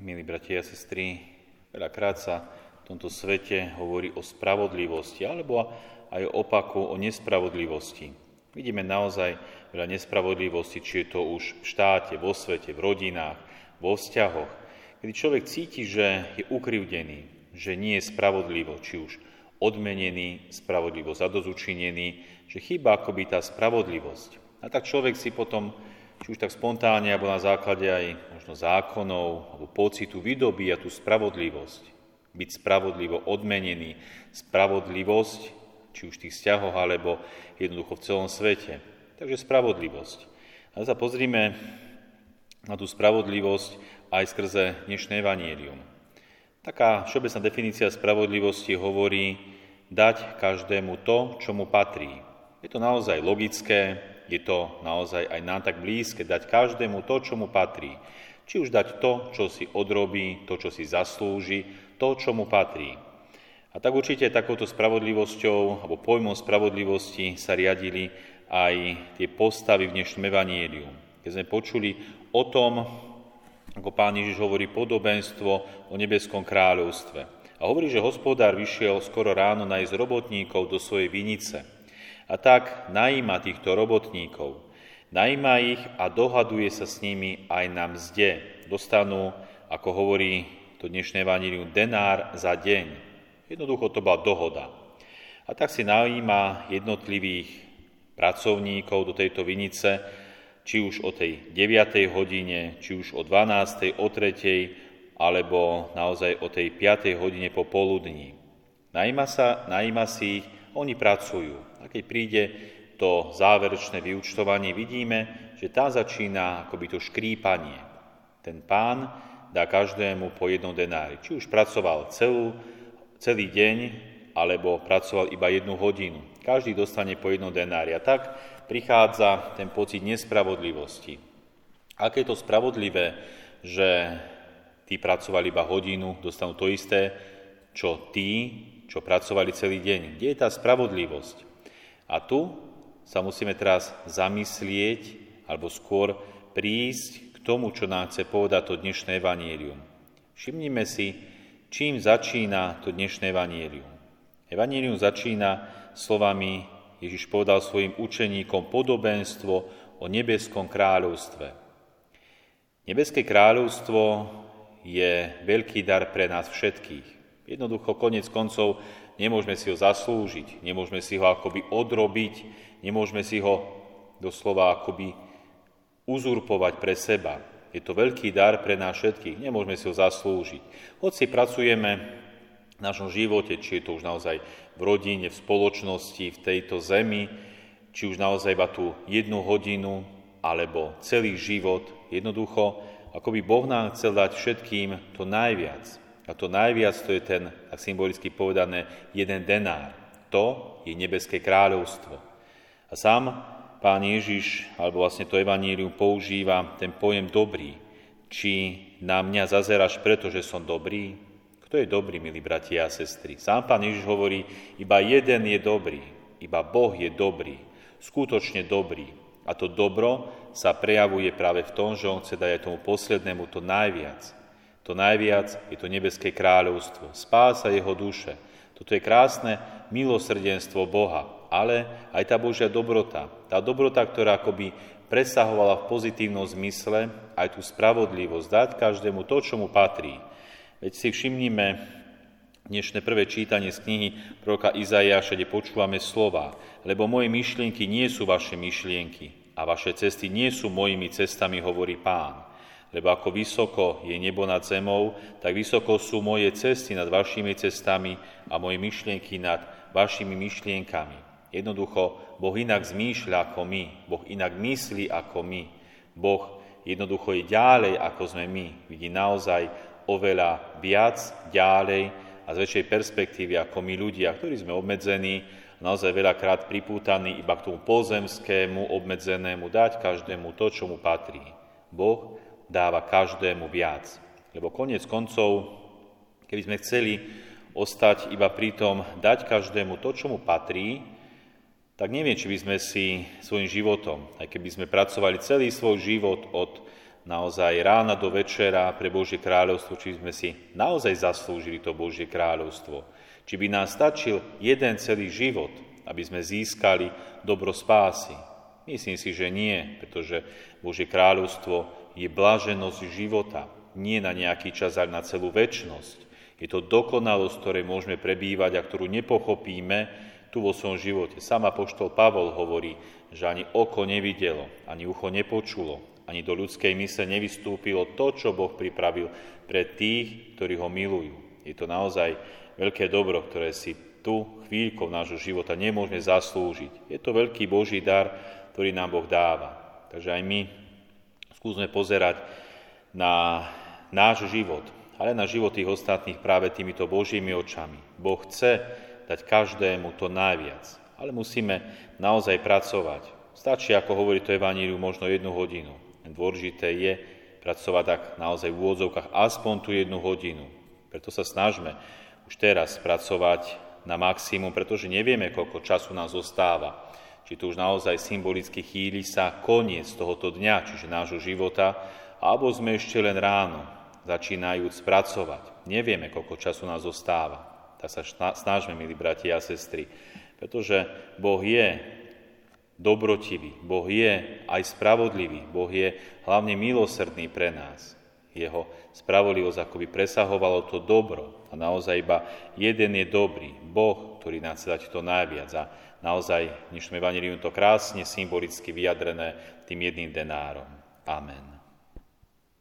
Milí bratia a sestry, veľakrát sa v tomto svete hovorí o spravodlivosti alebo aj o opaku o nespravodlivosti. Vidíme naozaj veľa nespravodlivosti, či je to už v štáte, vo svete, v rodinách, vo vzťahoch, kedy človek cíti, že je ukrivdený, že nie je spravodlivo, či už odmenený, spravodlivo zadozučinený, že chýba akoby tá spravodlivosť. A tak človek si potom či už tak spontánne, alebo na základe aj možno zákonov alebo pocitu vydobíja tú spravodlivosť. Byť spravodlivo odmenený, spravodlivosť, či už v tých vzťahoch, alebo jednoducho v celom svete. Takže spravodlivosť. A sa pozrime na tú spravodlivosť aj skrze dnešné evanielium. Taká všeobecná definícia spravodlivosti hovorí dať každému to, čo mu patrí. Je to naozaj logické, je to naozaj aj nám tak blízke, dať každému to, čo mu patrí. Či už dať to, čo si odrobí, to, čo si zaslúži, to, čo mu patrí. A tak určite takouto spravodlivosťou alebo pojmom spravodlivosti sa riadili aj tie postavy v dnešnom evanieliu. Keď sme počuli o tom, ako pán Ježiš hovorí podobenstvo o nebeskom kráľovstve. A hovorí, že hospodár vyšiel skoro ráno nájsť robotníkov do svojej vinice. A tak najíma týchto robotníkov. Najíma ich a dohaduje sa s nimi aj na mzde. Dostanú, ako hovorí to dnešné evanílium, denár za deň. Jednoducho to bola dohoda. A tak si najíma jednotlivých pracovníkov do tejto vinice, či už o tej 9. hodine, či už o 12., o 3., alebo naozaj o tej 5. hodine po poludní. Najíma, sa, najíma si ich, oni pracujú. A keď príde to záverečné vyučtovanie, vidíme, že tá začína akoby to škrípanie. Ten pán dá každému po jednom denári. Či už pracoval celú, celý deň, alebo pracoval iba jednu hodinu. Každý dostane po jednom denári. A tak prichádza ten pocit nespravodlivosti. Aké je to spravodlivé, že tí pracovali iba hodinu, dostanú to isté, čo tí, čo pracovali celý deň. Kde je tá spravodlivosť? A tu sa musíme teraz zamyslieť, alebo skôr prísť k tomu, čo nám chce povedať to dnešné evanielium. Všimnime si, čím začína to dnešné evanielium. Evanielium začína slovami, Ježiš povedal svojim učeníkom podobenstvo o nebeskom kráľovstve. Nebeské kráľovstvo je veľký dar pre nás všetkých. Jednoducho, konec koncov, Nemôžeme si ho zaslúžiť, nemôžeme si ho akoby odrobiť, nemôžeme si ho doslova akoby uzurpovať pre seba. Je to veľký dar pre nás všetkých, nemôžeme si ho zaslúžiť. Hoci pracujeme v našom živote, či je to už naozaj v rodine, v spoločnosti, v tejto zemi, či už naozaj iba tú jednu hodinu, alebo celý život, jednoducho, ako by Boh nám chcel dať všetkým to najviac. A to najviac to je ten, tak symbolicky povedané, jeden denár. To je nebeské kráľovstvo. A sám pán Ježiš, alebo vlastne to evanílium používa ten pojem dobrý. Či na mňa zazeráš preto, že som dobrý? Kto je dobrý, milí bratia a sestry? Sám pán Ježiš hovorí, iba jeden je dobrý, iba Boh je dobrý, skutočne dobrý. A to dobro sa prejavuje práve v tom, že on chce dať aj tomu poslednému to najviac – to najviac je to nebeské kráľovstvo, spása jeho duše. Toto je krásne milosrdenstvo Boha, ale aj tá Božia dobrota. Tá dobrota, ktorá akoby presahovala v pozitívnom zmysle aj tú spravodlivosť, dať každému to, čo mu patrí. Veď si všimnime dnešné prvé čítanie z knihy proroka Izaiáša, kde počúvame slova, lebo moje myšlienky nie sú vaše myšlienky a vaše cesty nie sú mojimi cestami, hovorí pán lebo ako vysoko je nebo nad zemou, tak vysoko sú moje cesty nad vašimi cestami a moje myšlienky nad vašimi myšlienkami. Jednoducho, Boh inak zmýšľa ako my, Boh inak myslí ako my, Boh jednoducho je ďalej ako sme my, vidí naozaj oveľa viac, ďalej a z väčšej perspektívy ako my ľudia, ktorí sme obmedzení, naozaj veľakrát pripútaní iba k tomu pozemskému, obmedzenému, dať každému to, čo mu patrí. Boh dáva každému viac. Lebo konec koncov, keby sme chceli ostať iba pri tom, dať každému to, čo mu patrí, tak neviem, či by sme si svojim životom, aj keby sme pracovali celý svoj život od naozaj rána do večera pre Božie kráľovstvo, či sme si naozaj zaslúžili to Božie kráľovstvo. Či by nás stačil jeden celý život, aby sme získali dobro spásy. Myslím si, že nie, pretože Božie kráľovstvo je blaženosť života, nie na nejaký čas, ale na celú väčnosť. Je to dokonalosť, ktorej môžeme prebývať a ktorú nepochopíme tu vo svojom živote. Sama poštol Pavol hovorí, že ani oko nevidelo, ani ucho nepočulo, ani do ľudskej mysle nevystúpilo to, čo Boh pripravil pre tých, ktorí ho milujú. Je to naozaj veľké dobro, ktoré si tu chvíľkou nášho života nemôžeme zaslúžiť. Je to veľký Boží dar, ktorý nám Boh dáva. Takže aj my skúsme pozerať na náš život, ale na život tých ostatných práve týmito Božími očami. Boh chce dať každému to najviac, ale musíme naozaj pracovať. Stačí, ako hovorí to Evaníliu, možno jednu hodinu. Dôležité je pracovať tak naozaj v úvodzovkách aspoň tú jednu hodinu. Preto sa snažme už teraz pracovať na maximum, pretože nevieme, koľko času nám zostáva. Či to už naozaj symbolicky chýli sa koniec tohoto dňa, čiže nášho života, alebo sme ešte len ráno, začínajúc pracovať. Nevieme, koľko času nás zostáva. Tak sa snažme, milí bratia a sestry, pretože Boh je dobrotivý, Boh je aj spravodlivý, Boh je hlavne milosrdný pre nás. Jeho spravodlivosť akoby presahovalo to dobro a naozaj iba jeden je dobrý, Boh, ktorý nám chce dať to najviac a naozaj v dnešnom evaníliu to krásne symbolicky vyjadrené tým jedným denárom. Amen.